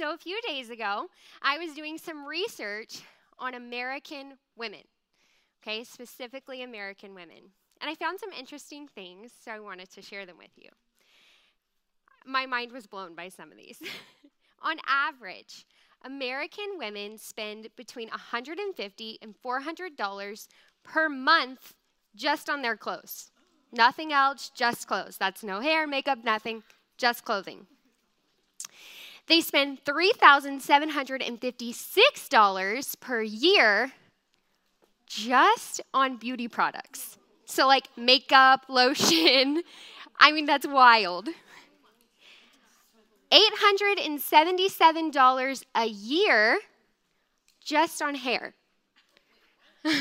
So, a few days ago, I was doing some research on American women, okay, specifically American women. And I found some interesting things, so I wanted to share them with you. My mind was blown by some of these. on average, American women spend between 150 and $400 per month just on their clothes. Nothing else, just clothes. That's no hair, makeup, nothing, just clothing. They spend $3,756 per year just on beauty products. So, like makeup, lotion. I mean, that's wild. $877 a year just on hair.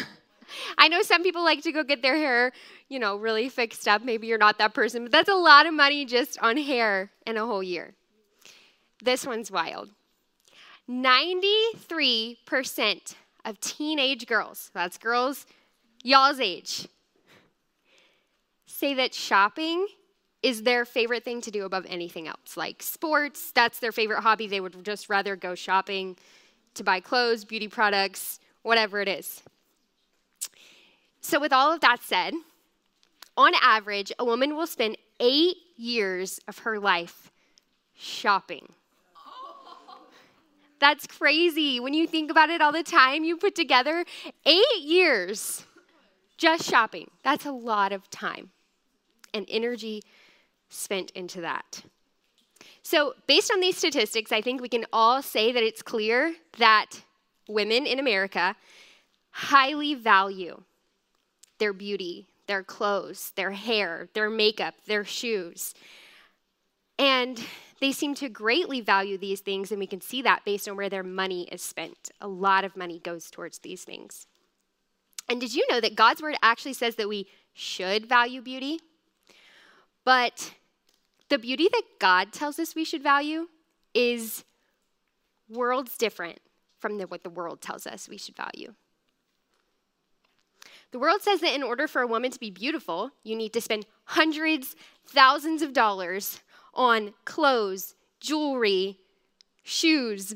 I know some people like to go get their hair, you know, really fixed up. Maybe you're not that person, but that's a lot of money just on hair in a whole year. This one's wild. 93% of teenage girls, that's girls y'all's age, say that shopping is their favorite thing to do above anything else. Like sports, that's their favorite hobby. They would just rather go shopping to buy clothes, beauty products, whatever it is. So, with all of that said, on average, a woman will spend eight years of her life shopping. That's crazy. When you think about it all the time you put together, eight years just shopping. That's a lot of time and energy spent into that. So, based on these statistics, I think we can all say that it's clear that women in America highly value their beauty, their clothes, their hair, their makeup, their shoes. And they seem to greatly value these things, and we can see that based on where their money is spent. A lot of money goes towards these things. And did you know that God's word actually says that we should value beauty? But the beauty that God tells us we should value is worlds different from the, what the world tells us we should value. The world says that in order for a woman to be beautiful, you need to spend hundreds, thousands of dollars on clothes, jewelry, shoes,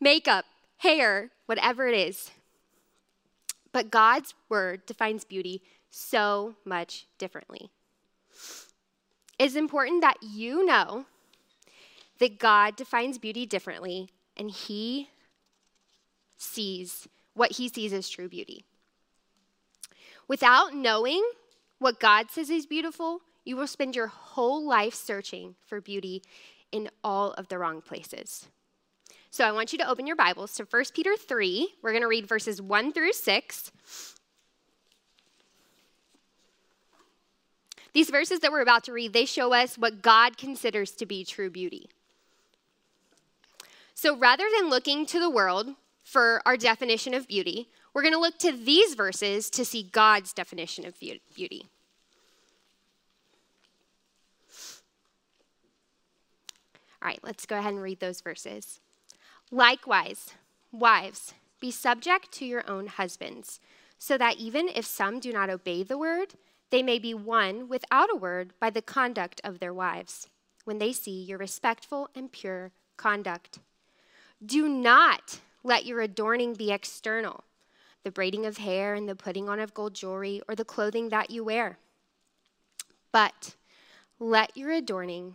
makeup, hair, whatever it is. But God's word defines beauty so much differently. It's important that you know that God defines beauty differently and He sees what He sees as true beauty. Without knowing what God says is beautiful, you will spend your whole life searching for beauty in all of the wrong places. So I want you to open your Bibles to 1 Peter 3. We're going to read verses 1 through 6. These verses that we're about to read, they show us what God considers to be true beauty. So rather than looking to the world for our definition of beauty, we're going to look to these verses to see God's definition of beauty. All right, let's go ahead and read those verses. Likewise, wives, be subject to your own husbands, so that even if some do not obey the word, they may be won without a word by the conduct of their wives, when they see your respectful and pure conduct. Do not let your adorning be external, the braiding of hair and the putting on of gold jewelry, or the clothing that you wear. But let your adorning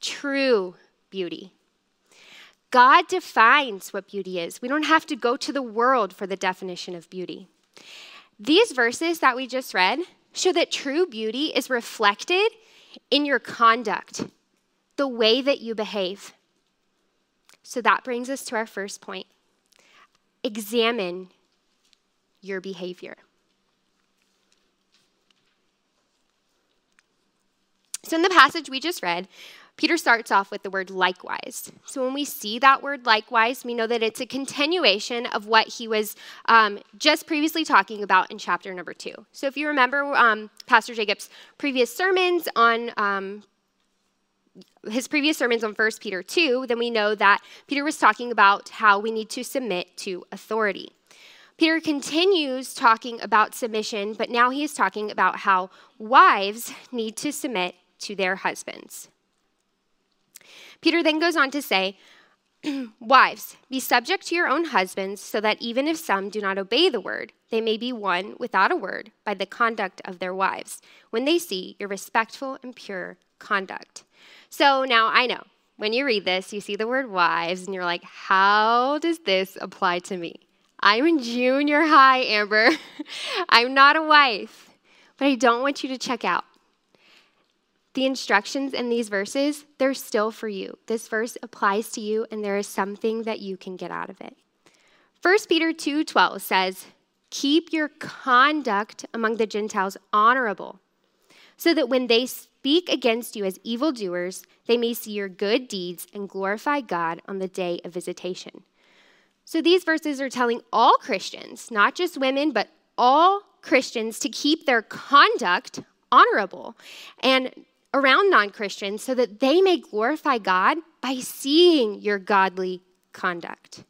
true beauty. God defines what beauty is. We don't have to go to the world for the definition of beauty. These verses that we just read show that true beauty is reflected in your conduct, the way that you behave. So that brings us to our first point examine your behavior. So, in the passage we just read, Peter starts off with the word likewise. So when we see that word likewise, we know that it's a continuation of what he was um, just previously talking about in chapter number two. So if you remember um, Pastor Jacob's previous sermons on um, his previous sermons on 1 Peter 2, then we know that Peter was talking about how we need to submit to authority. Peter continues talking about submission, but now he is talking about how wives need to submit to their husbands. Peter then goes on to say, Wives, be subject to your own husbands, so that even if some do not obey the word, they may be won without a word by the conduct of their wives, when they see your respectful and pure conduct. So now I know when you read this, you see the word wives, and you're like, how does this apply to me? I'm in junior high, Amber. I'm not a wife, but I don't want you to check out the instructions in these verses, they're still for you. This verse applies to you, and there is something that you can get out of it. 1 Peter 2:12 says, "Keep your conduct among the Gentiles honorable, so that when they speak against you as evildoers, they may see your good deeds and glorify God on the day of visitation." So these verses are telling all Christians, not just women, but all Christians to keep their conduct honorable. And around non Christians so that they may glorify God by seeing your godly conduct.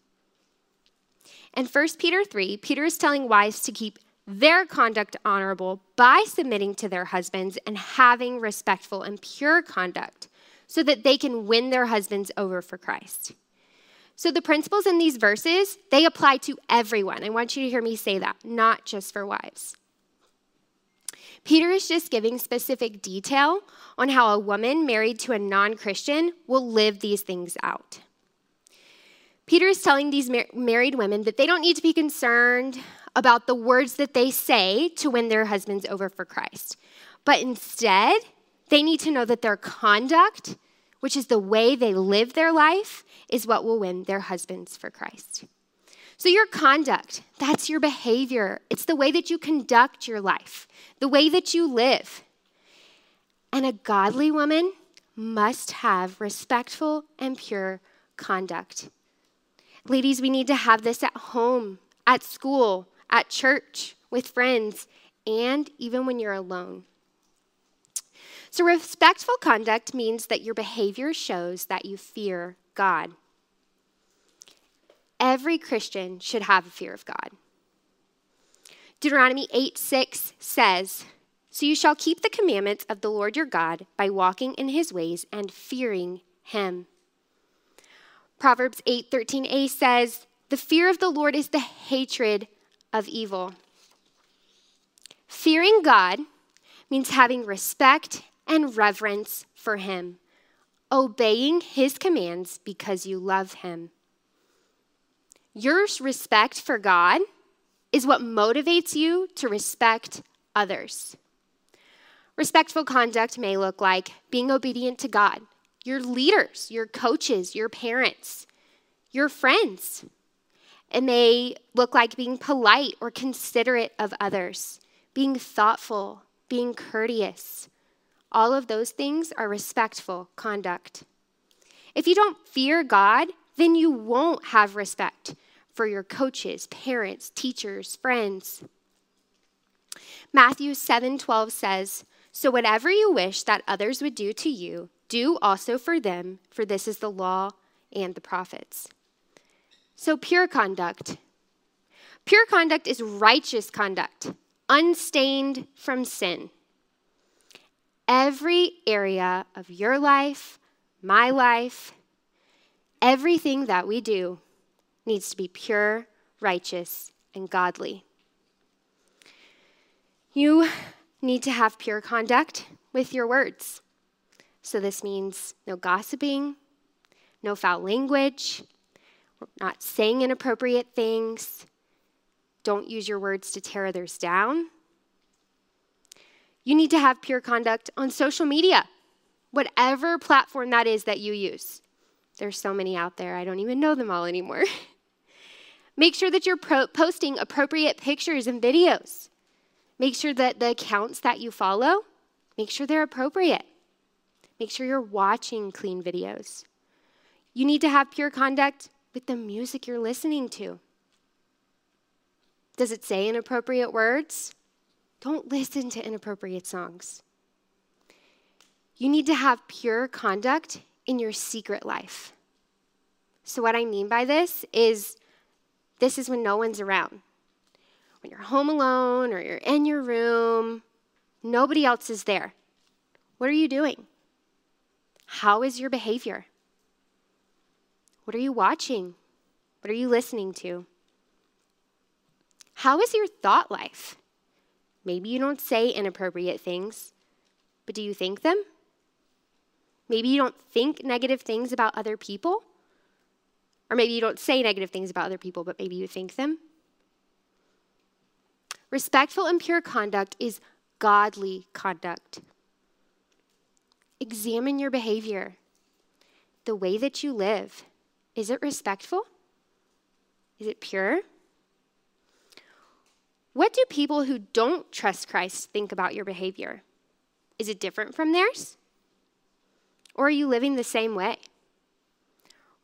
In 1 Peter 3, Peter is telling wives to keep their conduct honorable by submitting to their husbands and having respectful and pure conduct so that they can win their husbands over for Christ. So the principles in these verses, they apply to everyone. I want you to hear me say that, not just for wives. Peter is just giving specific detail on how a woman married to a non Christian will live these things out. Peter is telling these mar- married women that they don't need to be concerned about the words that they say to win their husbands over for Christ, but instead, they need to know that their conduct, which is the way they live their life, is what will win their husbands for Christ. So, your conduct, that's your behavior. It's the way that you conduct your life, the way that you live. And a godly woman must have respectful and pure conduct. Ladies, we need to have this at home, at school, at church, with friends, and even when you're alone. So, respectful conduct means that your behavior shows that you fear God. Every Christian should have a fear of God. Deuteronomy 8 6 says, So you shall keep the commandments of the Lord your God by walking in his ways and fearing him. Proverbs 8 13a says, The fear of the Lord is the hatred of evil. Fearing God means having respect and reverence for him, obeying his commands because you love him. Your respect for God is what motivates you to respect others. Respectful conduct may look like being obedient to God, your leaders, your coaches, your parents, your friends. It may look like being polite or considerate of others, being thoughtful, being courteous. All of those things are respectful conduct. If you don't fear God, then you won't have respect for your coaches, parents, teachers, friends. Matthew 7:12 says, "So whatever you wish that others would do to you, do also for them, for this is the law and the prophets." So pure conduct. Pure conduct is righteous conduct, unstained from sin. Every area of your life, my life, Everything that we do needs to be pure, righteous, and godly. You need to have pure conduct with your words. So, this means no gossiping, no foul language, not saying inappropriate things. Don't use your words to tear others down. You need to have pure conduct on social media, whatever platform that is that you use. There's so many out there, I don't even know them all anymore. Make sure that you're pro- posting appropriate pictures and videos. Make sure that the accounts that you follow, make sure they're appropriate. Make sure you're watching clean videos. You need to have pure conduct with the music you're listening to. Does it say inappropriate words? Don't listen to inappropriate songs. You need to have pure conduct in your secret life. So, what I mean by this is this is when no one's around. When you're home alone or you're in your room, nobody else is there. What are you doing? How is your behavior? What are you watching? What are you listening to? How is your thought life? Maybe you don't say inappropriate things, but do you think them? Maybe you don't think negative things about other people. Or maybe you don't say negative things about other people, but maybe you think them. Respectful and pure conduct is godly conduct. Examine your behavior, the way that you live. Is it respectful? Is it pure? What do people who don't trust Christ think about your behavior? Is it different from theirs? Or are you living the same way?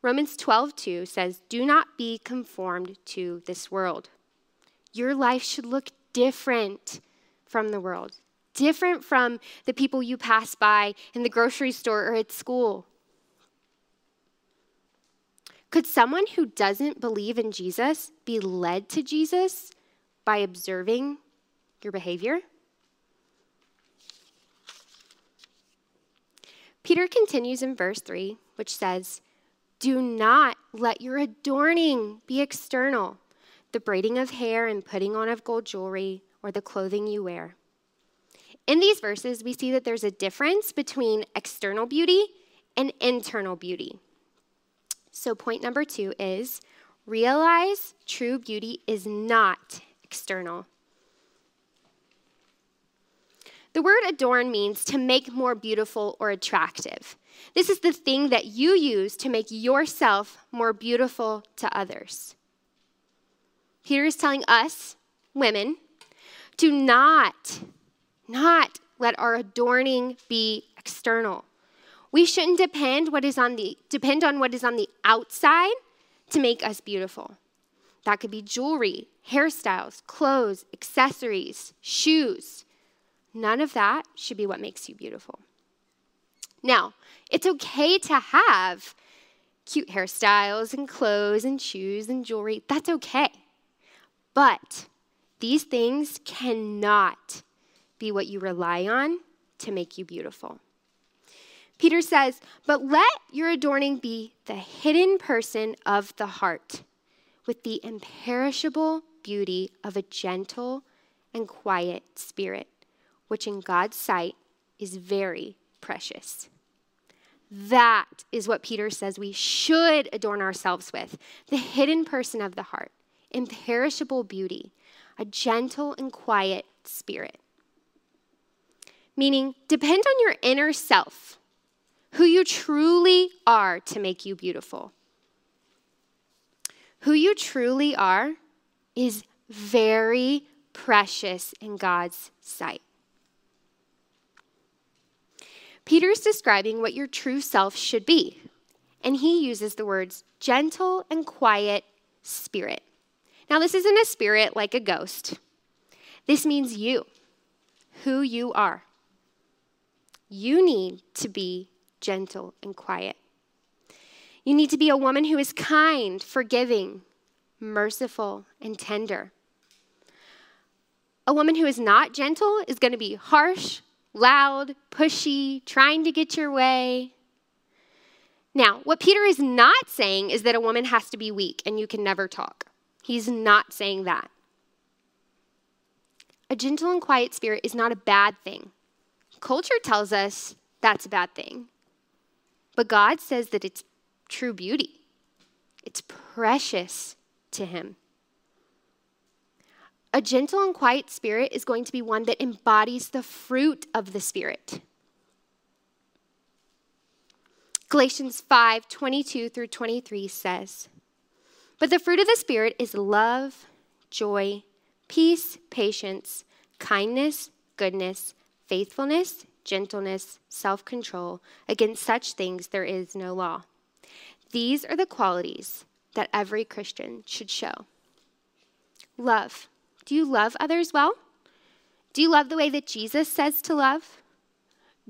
Romans 12:2 says, "Do not be conformed to this world." Your life should look different from the world, different from the people you pass by in the grocery store or at school. Could someone who doesn't believe in Jesus be led to Jesus by observing your behavior? Peter continues in verse 3, which says, Do not let your adorning be external, the braiding of hair and putting on of gold jewelry, or the clothing you wear. In these verses, we see that there's a difference between external beauty and internal beauty. So, point number two is realize true beauty is not external. The word adorn means to make more beautiful or attractive. This is the thing that you use to make yourself more beautiful to others. Peter is telling us, women, to not, not let our adorning be external. We shouldn't depend what is on the depend on what is on the outside to make us beautiful. That could be jewelry, hairstyles, clothes, accessories, shoes. None of that should be what makes you beautiful. Now, it's okay to have cute hairstyles and clothes and shoes and jewelry. That's okay. But these things cannot be what you rely on to make you beautiful. Peter says, But let your adorning be the hidden person of the heart, with the imperishable beauty of a gentle and quiet spirit which in God's sight is very precious. That is what Peter says we should adorn ourselves with the hidden person of the heart, imperishable beauty, a gentle and quiet spirit. Meaning, depend on your inner self, who you truly are to make you beautiful. Who you truly are is very precious in God's sight. Peter's describing what your true self should be, and he uses the words gentle and quiet spirit. Now, this isn't a spirit like a ghost. This means you, who you are. You need to be gentle and quiet. You need to be a woman who is kind, forgiving, merciful, and tender. A woman who is not gentle is going to be harsh, loud, pushy, trying to get your way. Now, what Peter is not saying is that a woman has to be weak and you can never talk. He's not saying that. A gentle and quiet spirit is not a bad thing. Culture tells us that's a bad thing. But God says that it's true beauty, it's precious to Him. A gentle and quiet spirit is going to be one that embodies the fruit of the Spirit. Galatians 5 22 through 23 says, But the fruit of the Spirit is love, joy, peace, patience, kindness, goodness, faithfulness, gentleness, self control. Against such things there is no law. These are the qualities that every Christian should show. Love. Do you love others well? Do you love the way that Jesus says to love?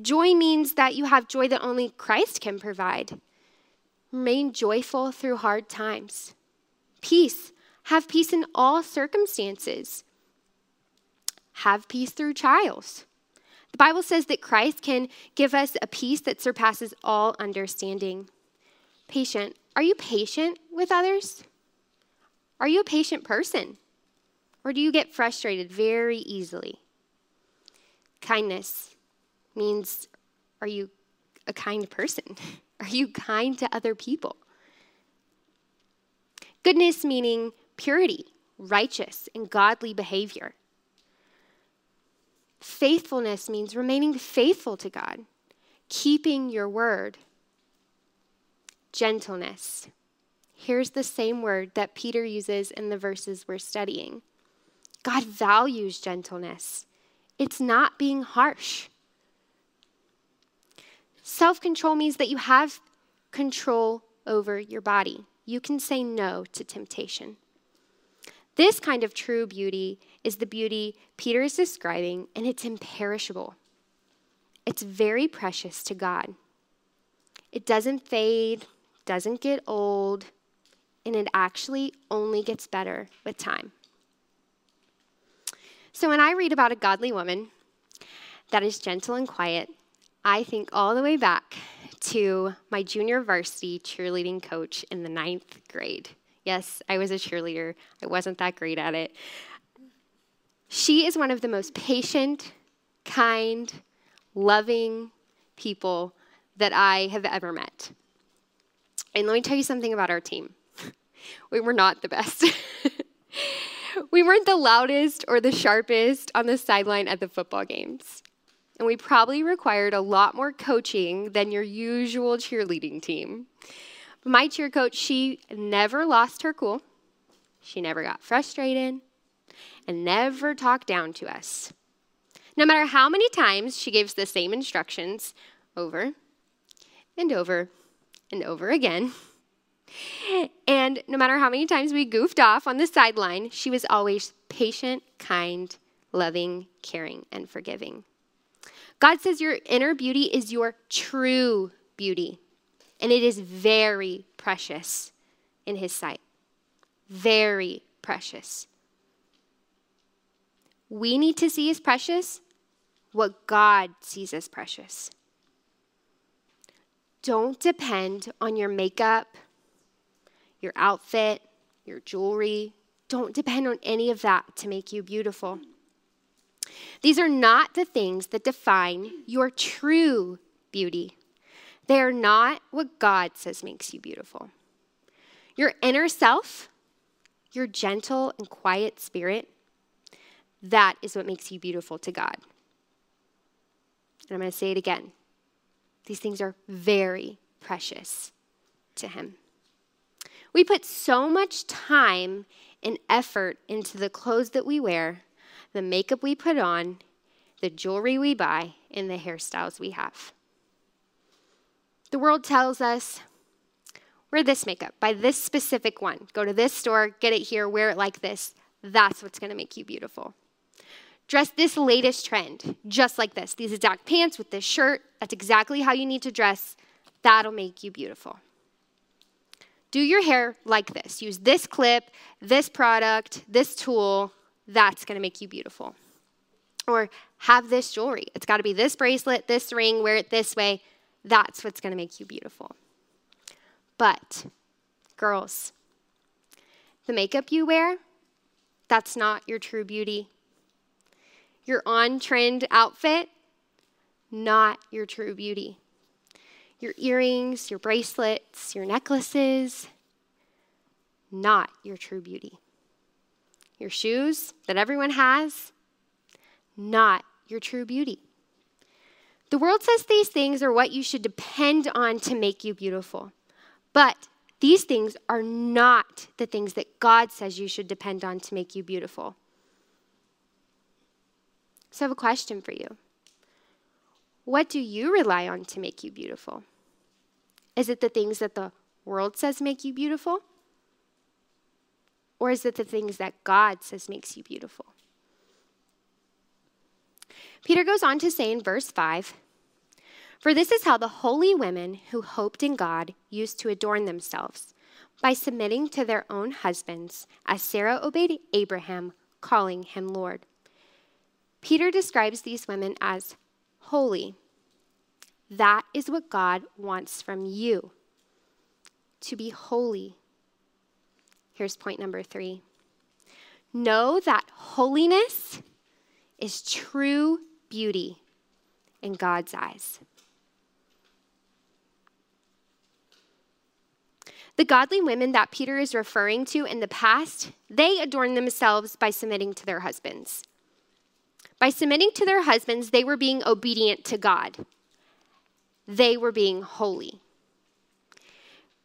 Joy means that you have joy that only Christ can provide. Remain joyful through hard times. Peace. Have peace in all circumstances. Have peace through trials. The Bible says that Christ can give us a peace that surpasses all understanding. Patient. Are you patient with others? Are you a patient person? Or do you get frustrated very easily? Kindness means are you a kind person? Are you kind to other people? Goodness meaning purity, righteous, and godly behavior. Faithfulness means remaining faithful to God, keeping your word. Gentleness. Here's the same word that Peter uses in the verses we're studying. God values gentleness, it's not being harsh. Self control means that you have control over your body. You can say no to temptation. This kind of true beauty is the beauty Peter is describing, and it's imperishable. It's very precious to God. It doesn't fade, doesn't get old, and it actually only gets better with time. So when I read about a godly woman that is gentle and quiet, I think all the way back to my junior varsity cheerleading coach in the ninth grade. Yes, I was a cheerleader. I wasn't that great at it. She is one of the most patient, kind, loving people that I have ever met. And let me tell you something about our team. we were not the best. we weren't the loudest or the sharpest on the sideline at the football games and we probably required a lot more coaching than your usual cheerleading team. My cheer coach, she never lost her cool. She never got frustrated and never talked down to us. No matter how many times she gives the same instructions over and over and over again. And no matter how many times we goofed off on the sideline, she was always patient, kind, loving, caring, and forgiving. God says your inner beauty is your true beauty, and it is very precious in His sight. Very precious. We need to see as precious what God sees as precious. Don't depend on your makeup, your outfit, your jewelry. Don't depend on any of that to make you beautiful. These are not the things that define your true beauty. They are not what God says makes you beautiful. Your inner self, your gentle and quiet spirit, that is what makes you beautiful to God. And I'm going to say it again. These things are very precious to Him. We put so much time and effort into the clothes that we wear the makeup we put on, the jewelry we buy, and the hairstyles we have. The world tells us, wear this makeup, buy this specific one, go to this store, get it here, wear it like this. That's what's gonna make you beautiful. Dress this latest trend, just like this. These exact pants with this shirt, that's exactly how you need to dress. That'll make you beautiful. Do your hair like this. Use this clip, this product, this tool, that's going to make you beautiful. Or have this jewelry. It's got to be this bracelet, this ring, wear it this way. That's what's going to make you beautiful. But, girls, the makeup you wear, that's not your true beauty. Your on trend outfit, not your true beauty. Your earrings, your bracelets, your necklaces, not your true beauty your shoes that everyone has, not your true beauty. The world says these things are what you should depend on to make you beautiful. But these things are not the things that God says you should depend on to make you beautiful. So I have a question for you. What do you rely on to make you beautiful? Is it the things that the world says make you beautiful? Or is it the things that God says makes you beautiful? Peter goes on to say in verse 5 For this is how the holy women who hoped in God used to adorn themselves, by submitting to their own husbands, as Sarah obeyed Abraham, calling him Lord. Peter describes these women as holy. That is what God wants from you to be holy. Here's point number three know that holiness is true beauty in God's eyes. The godly women that Peter is referring to in the past, they adorned themselves by submitting to their husbands. By submitting to their husbands, they were being obedient to God. They were being holy.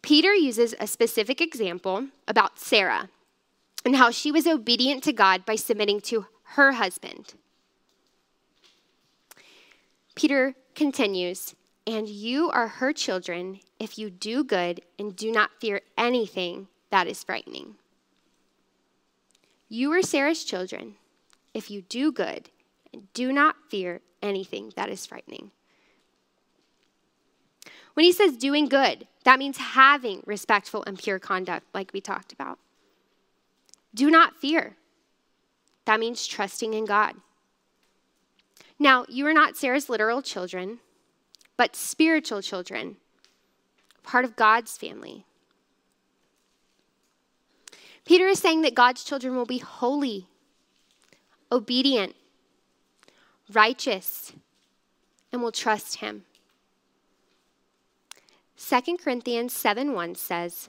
Peter uses a specific example about Sarah and how she was obedient to God by submitting to her husband. Peter continues, and you are her children if you do good and do not fear anything that is frightening. You are Sarah's children if you do good and do not fear anything that is frightening. When he says doing good, that means having respectful and pure conduct, like we talked about. Do not fear. That means trusting in God. Now, you are not Sarah's literal children, but spiritual children, part of God's family. Peter is saying that God's children will be holy, obedient, righteous, and will trust him. 2 Corinthians 7 1 says,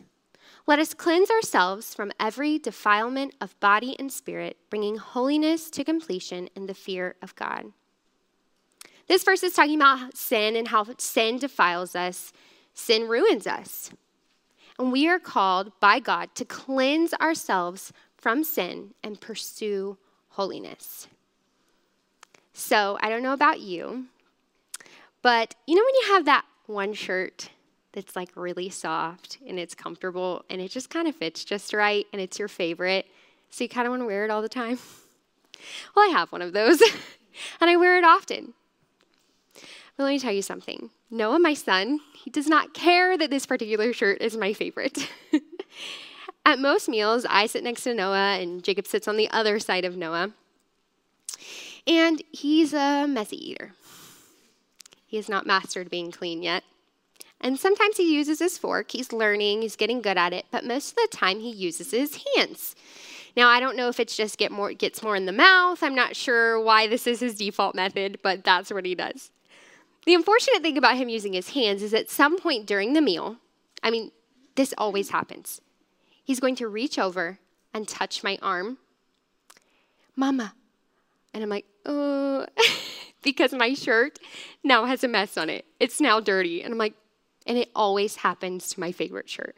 Let us cleanse ourselves from every defilement of body and spirit, bringing holiness to completion in the fear of God. This verse is talking about sin and how sin defiles us, sin ruins us. And we are called by God to cleanse ourselves from sin and pursue holiness. So, I don't know about you, but you know when you have that one shirt that's like really soft and it's comfortable and it just kind of fits just right and it's your favorite. So you kind of want to wear it all the time. Well, I have one of those and I wear it often. But let me tell you something Noah, my son, he does not care that this particular shirt is my favorite. At most meals, I sit next to Noah and Jacob sits on the other side of Noah. And he's a messy eater. He has not mastered being clean yet. And sometimes he uses his fork. He's learning, he's getting good at it, but most of the time he uses his hands. Now, I don't know if it's just get more gets more in the mouth. I'm not sure why this is his default method, but that's what he does. The unfortunate thing about him using his hands is at some point during the meal, I mean, this always happens. He's going to reach over and touch my arm. Mama. And I'm like, oh, because my shirt now has a mess on it. It's now dirty. And I'm like, and it always happens to my favorite shirt.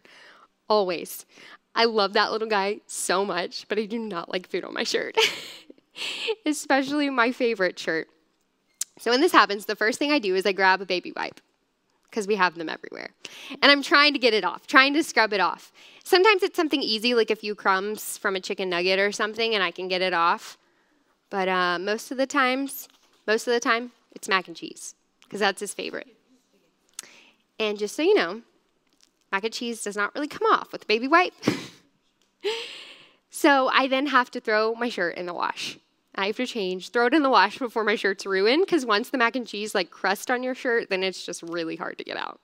Always. I love that little guy so much, but I do not like food on my shirt, especially my favorite shirt. So when this happens, the first thing I do is I grab a baby wipe because we have them everywhere. And I'm trying to get it off, trying to scrub it off. Sometimes it's something easy, like a few crumbs from a chicken nugget or something, and I can get it off. But uh, most of the times, most of the time, it's mac and cheese because that's his favorite. And just so you know, mac and cheese does not really come off with a baby wipe. so I then have to throw my shirt in the wash. I have to change, throw it in the wash before my shirt's ruined, because once the mac and cheese like crust on your shirt, then it's just really hard to get out.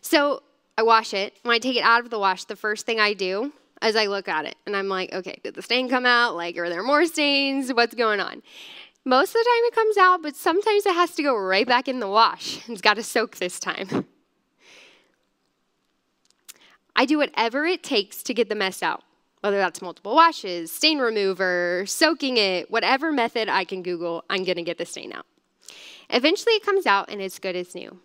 So I wash it. When I take it out of the wash, the first thing I do is I look at it and I'm like, okay, did the stain come out? Like, are there more stains? What's going on? Most of the time it comes out, but sometimes it has to go right back in the wash. It's got to soak this time. I do whatever it takes to get the mess out, whether that's multiple washes, stain remover, soaking it, whatever method I can Google, I'm going to get the stain out. Eventually it comes out and it's good as new.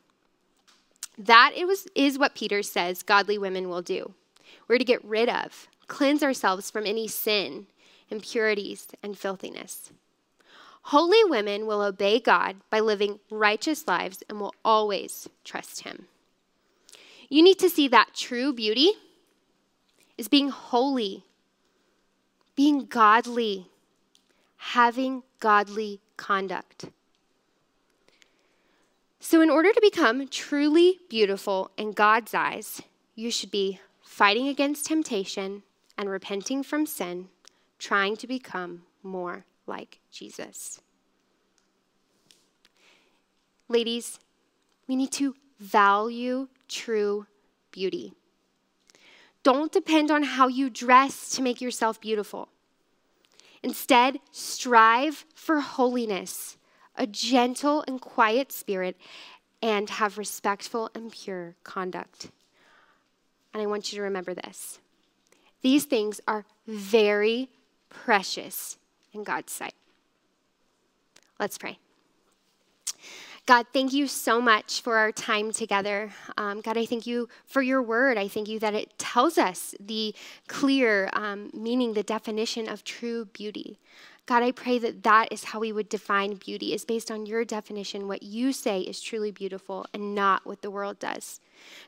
That is what Peter says godly women will do. We're to get rid of, cleanse ourselves from any sin, impurities, and filthiness. Holy women will obey God by living righteous lives and will always trust Him. You need to see that true beauty is being holy, being godly, having godly conduct. So, in order to become truly beautiful in God's eyes, you should be fighting against temptation and repenting from sin, trying to become more like Jesus. Ladies, we need to value true beauty. Don't depend on how you dress to make yourself beautiful. Instead, strive for holiness, a gentle and quiet spirit, and have respectful and pure conduct. And I want you to remember this these things are very precious in God's sight. Let's pray. God, thank you so much for our time together. Um, God, I thank you for your word. I thank you that it tells us the clear um, meaning, the definition of true beauty. God, I pray that that is how we would define beauty, is based on your definition, what you say is truly beautiful and not what the world does.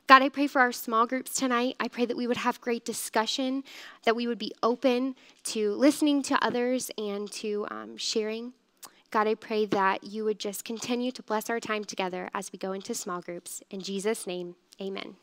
God, I pray for our small groups tonight. I pray that we would have great discussion, that we would be open to listening to others and to um, sharing. God, I pray that you would just continue to bless our time together as we go into small groups. In Jesus' name, amen.